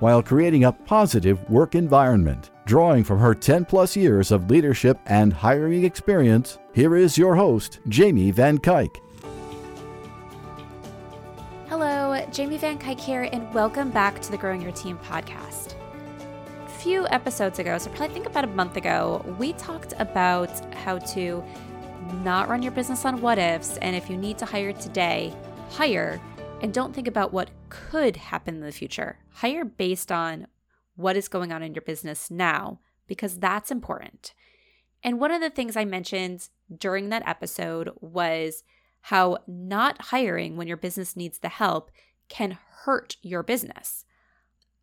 while creating a positive work environment. Drawing from her 10 plus years of leadership and hiring experience, here is your host, Jamie Van Cuyk. Hello, Jamie Van Cuyk here, and welcome back to the Growing Your Team podcast. A few episodes ago, so probably think about a month ago, we talked about how to not run your business on what ifs, and if you need to hire today, hire and don't think about what could happen in the future. Hire based on what is going on in your business now, because that's important. And one of the things I mentioned during that episode was how not hiring when your business needs the help can hurt your business.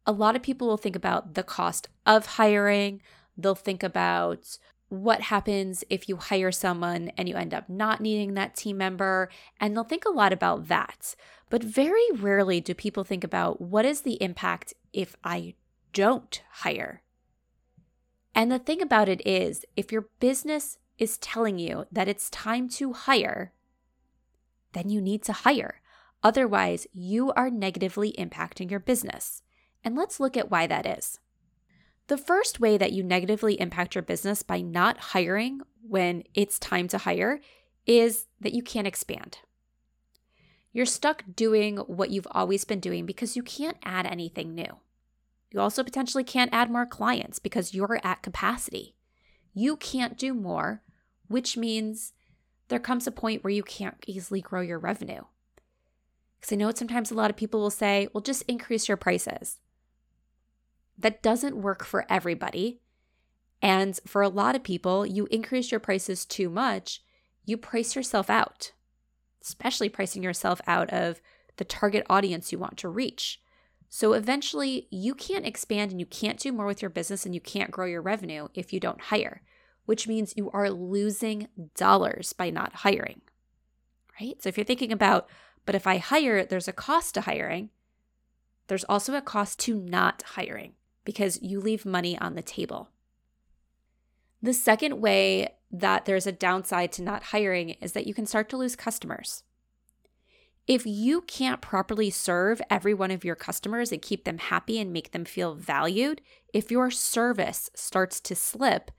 A lot of people will think about the cost of hiring, they'll think about what happens if you hire someone and you end up not needing that team member, and they'll think a lot about that. But very rarely do people think about what is the impact if I don't hire. And the thing about it is, if your business is telling you that it's time to hire, then you need to hire. Otherwise, you are negatively impacting your business. And let's look at why that is. The first way that you negatively impact your business by not hiring when it's time to hire is that you can't expand. You're stuck doing what you've always been doing because you can't add anything new. You also potentially can't add more clients because you're at capacity. You can't do more, which means there comes a point where you can't easily grow your revenue. Because I know sometimes a lot of people will say, well, just increase your prices. That doesn't work for everybody. And for a lot of people, you increase your prices too much, you price yourself out, especially pricing yourself out of the target audience you want to reach. So eventually, you can't expand and you can't do more with your business and you can't grow your revenue if you don't hire, which means you are losing dollars by not hiring. Right? So if you're thinking about, but if I hire, there's a cost to hiring, there's also a cost to not hiring because you leave money on the table. The second way that there's a downside to not hiring is that you can start to lose customers. If you can't properly serve every one of your customers and keep them happy and make them feel valued, if your service starts to slip,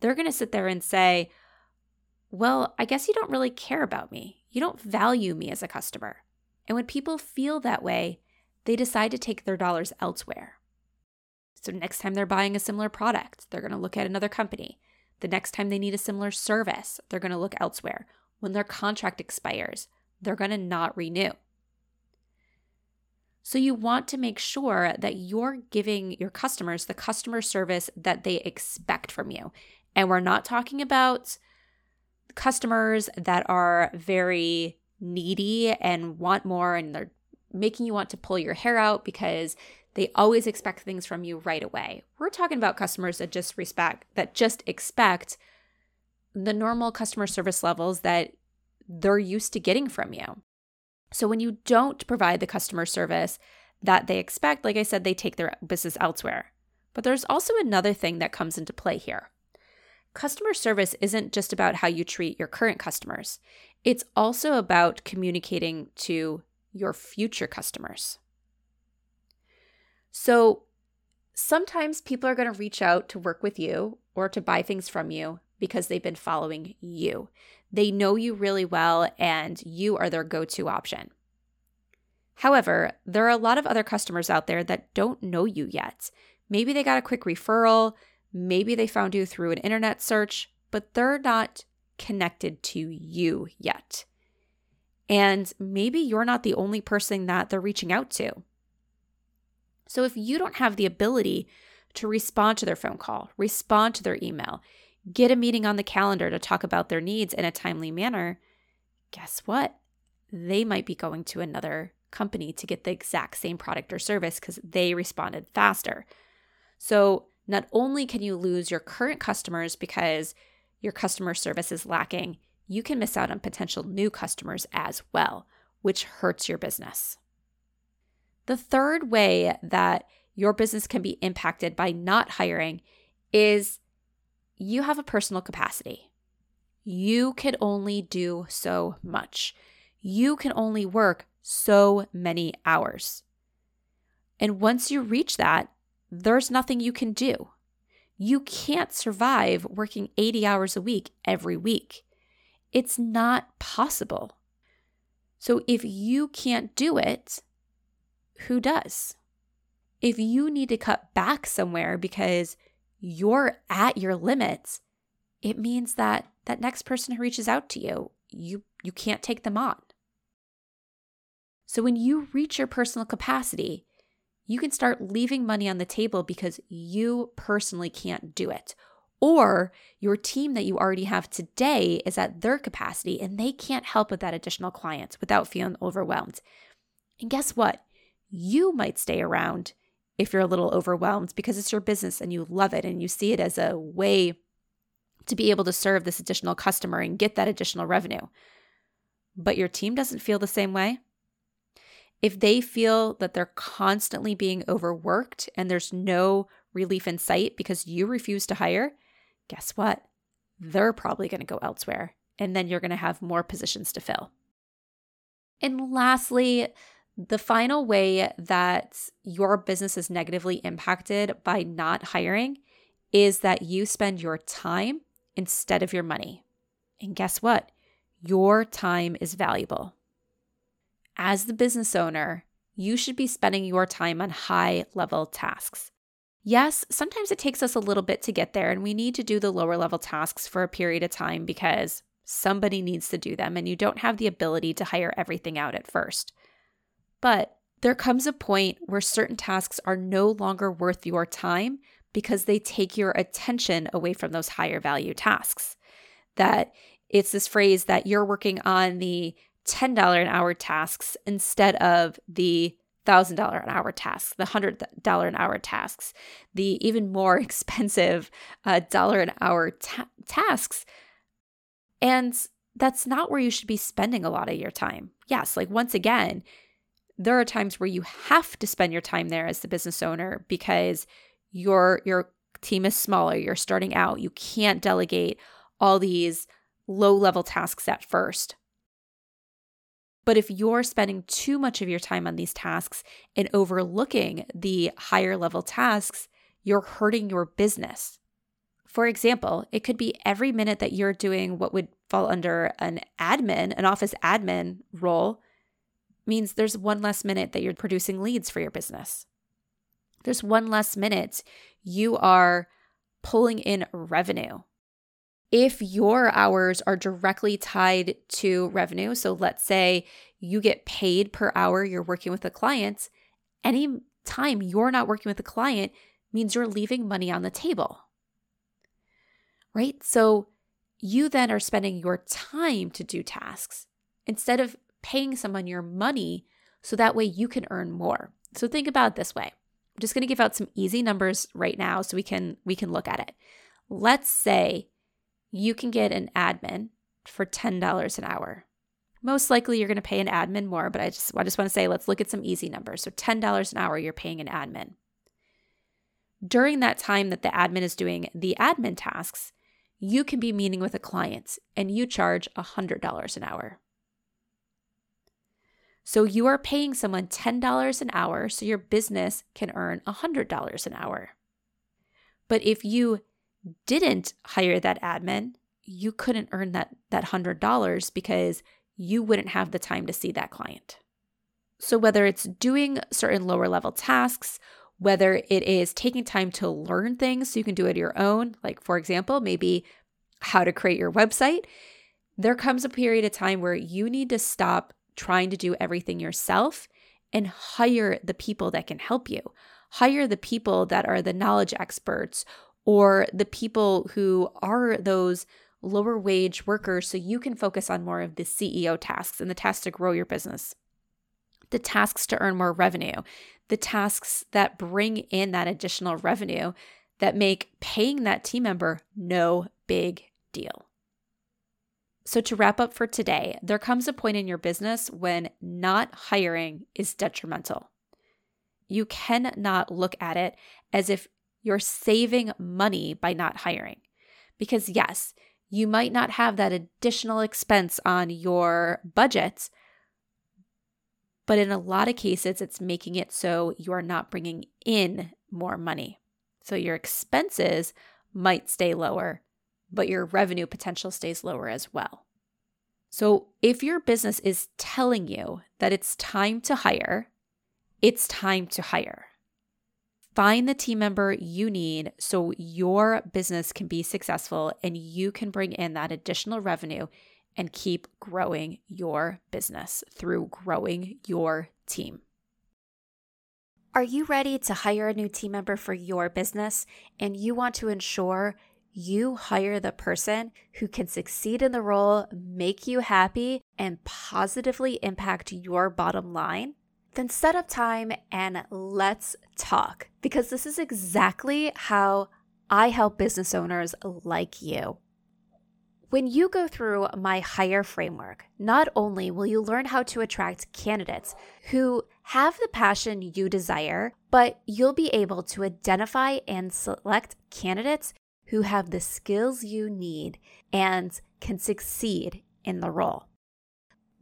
they're going to sit there and say, Well, I guess you don't really care about me. You don't value me as a customer. And when people feel that way, they decide to take their dollars elsewhere. So, next time they're buying a similar product, they're going to look at another company. The next time they need a similar service, they're going to look elsewhere. When their contract expires, they're going to not renew. So, you want to make sure that you're giving your customers the customer service that they expect from you. And we're not talking about customers that are very needy and want more and they're making you want to pull your hair out because they always expect things from you right away. We're talking about customers that just respect that just expect the normal customer service levels that they're used to getting from you. So when you don't provide the customer service that they expect, like I said, they take their business elsewhere. But there's also another thing that comes into play here. Customer service isn't just about how you treat your current customers, it's also about communicating to your future customers. So sometimes people are going to reach out to work with you or to buy things from you because they've been following you. They know you really well and you are their go to option. However, there are a lot of other customers out there that don't know you yet. Maybe they got a quick referral, maybe they found you through an internet search, but they're not connected to you yet. And maybe you're not the only person that they're reaching out to. So if you don't have the ability to respond to their phone call, respond to their email, get a meeting on the calendar to talk about their needs in a timely manner, guess what? They might be going to another company to get the exact same product or service because they responded faster. So, not only can you lose your current customers because your customer service is lacking, you can miss out on potential new customers as well, which hurts your business. The third way that your business can be impacted by not hiring is you have a personal capacity. You can only do so much. You can only work so many hours. And once you reach that, there's nothing you can do. You can't survive working 80 hours a week every week. It's not possible. So if you can't do it, who does? If you need to cut back somewhere because you're at your limits, it means that that next person who reaches out to you, you you can't take them on. So when you reach your personal capacity, you can start leaving money on the table because you personally can't do it. Or your team that you already have today is at their capacity and they can't help with that additional client without feeling overwhelmed. And guess what? You might stay around if you're a little overwhelmed because it's your business and you love it and you see it as a way to be able to serve this additional customer and get that additional revenue. But your team doesn't feel the same way. If they feel that they're constantly being overworked and there's no relief in sight because you refuse to hire, guess what? They're probably going to go elsewhere. And then you're going to have more positions to fill. And lastly, the final way that your business is negatively impacted by not hiring is that you spend your time instead of your money. And guess what? Your time is valuable. As the business owner, you should be spending your time on high level tasks. Yes, sometimes it takes us a little bit to get there, and we need to do the lower level tasks for a period of time because somebody needs to do them, and you don't have the ability to hire everything out at first. But there comes a point where certain tasks are no longer worth your time because they take your attention away from those higher value tasks. That it's this phrase that you're working on the $10 an hour tasks instead of the $1,000 an hour tasks, the $100 an hour tasks, the even more expensive uh, dollar an hour ta- tasks. And that's not where you should be spending a lot of your time. Yes, like once again, there are times where you have to spend your time there as the business owner because your your team is smaller, you're starting out, you can't delegate all these low level tasks at first. But if you're spending too much of your time on these tasks and overlooking the higher level tasks, you're hurting your business. For example, it could be every minute that you're doing what would fall under an admin, an office admin role, means there's one less minute that you're producing leads for your business. There's one less minute you are pulling in revenue if your hours are directly tied to revenue, so let's say you get paid per hour you're working with a client, any time you're not working with a client means you're leaving money on the table. Right? So you then are spending your time to do tasks instead of paying someone your money so that way you can earn more. So think about it this way. I'm just going to give out some easy numbers right now so we can we can look at it. Let's say you can get an admin for $10 an hour. Most likely you're going to pay an admin more, but I just, I just want to say let's look at some easy numbers. So $10 an hour, you're paying an admin. During that time that the admin is doing the admin tasks, you can be meeting with a client and you charge $100 an hour. So you are paying someone $10 an hour so your business can earn $100 an hour. But if you didn't hire that admin, you couldn't earn that that $100 because you wouldn't have the time to see that client. So whether it's doing certain lower level tasks, whether it is taking time to learn things so you can do it your own, like for example, maybe how to create your website, there comes a period of time where you need to stop trying to do everything yourself and hire the people that can help you. Hire the people that are the knowledge experts or the people who are those lower wage workers so you can focus on more of the CEO tasks and the tasks to grow your business. the tasks to earn more revenue, the tasks that bring in that additional revenue that make paying that team member no big deal. So, to wrap up for today, there comes a point in your business when not hiring is detrimental. You cannot look at it as if you're saving money by not hiring. Because, yes, you might not have that additional expense on your budget, but in a lot of cases, it's making it so you are not bringing in more money. So your expenses might stay lower, but your revenue potential stays lower as well. So if your business is telling you that it's time to hire, it's time to hire. Find the team member you need so your business can be successful and you can bring in that additional revenue and keep growing your business through growing your team. Are you ready to hire a new team member for your business and you want to ensure you hire the person who can succeed in the role, make you happy, and positively impact your bottom line? then set up time and let's talk because this is exactly how I help business owners like you. When you go through my hire framework, not only will you learn how to attract candidates who have the passion you desire, but you'll be able to identify and select candidates who have the skills you need and can succeed in the role.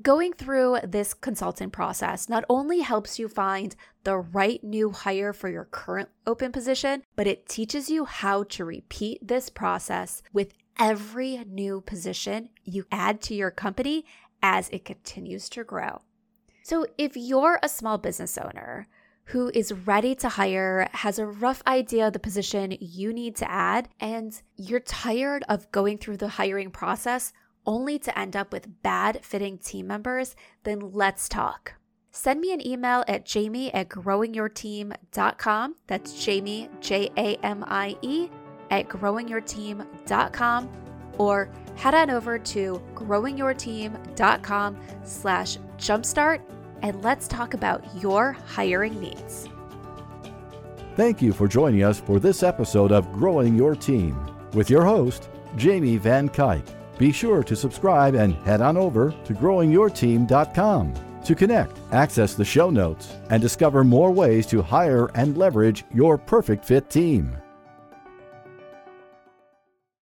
Going through this consultant process not only helps you find the right new hire for your current open position, but it teaches you how to repeat this process with every new position you add to your company as it continues to grow. So, if you're a small business owner who is ready to hire, has a rough idea of the position you need to add, and you're tired of going through the hiring process, only to end up with bad fitting team members, then let's talk. Send me an email at jamie at growingyourteam.com. That's Jamie, J A M I E, at growingyourteam.com. Or head on over to growingyourteam.com slash jumpstart and let's talk about your hiring needs. Thank you for joining us for this episode of Growing Your Team with your host, Jamie Van Cuyk. Be sure to subscribe and head on over to growingyourteam.com to connect, access the show notes, and discover more ways to hire and leverage your perfect fit team.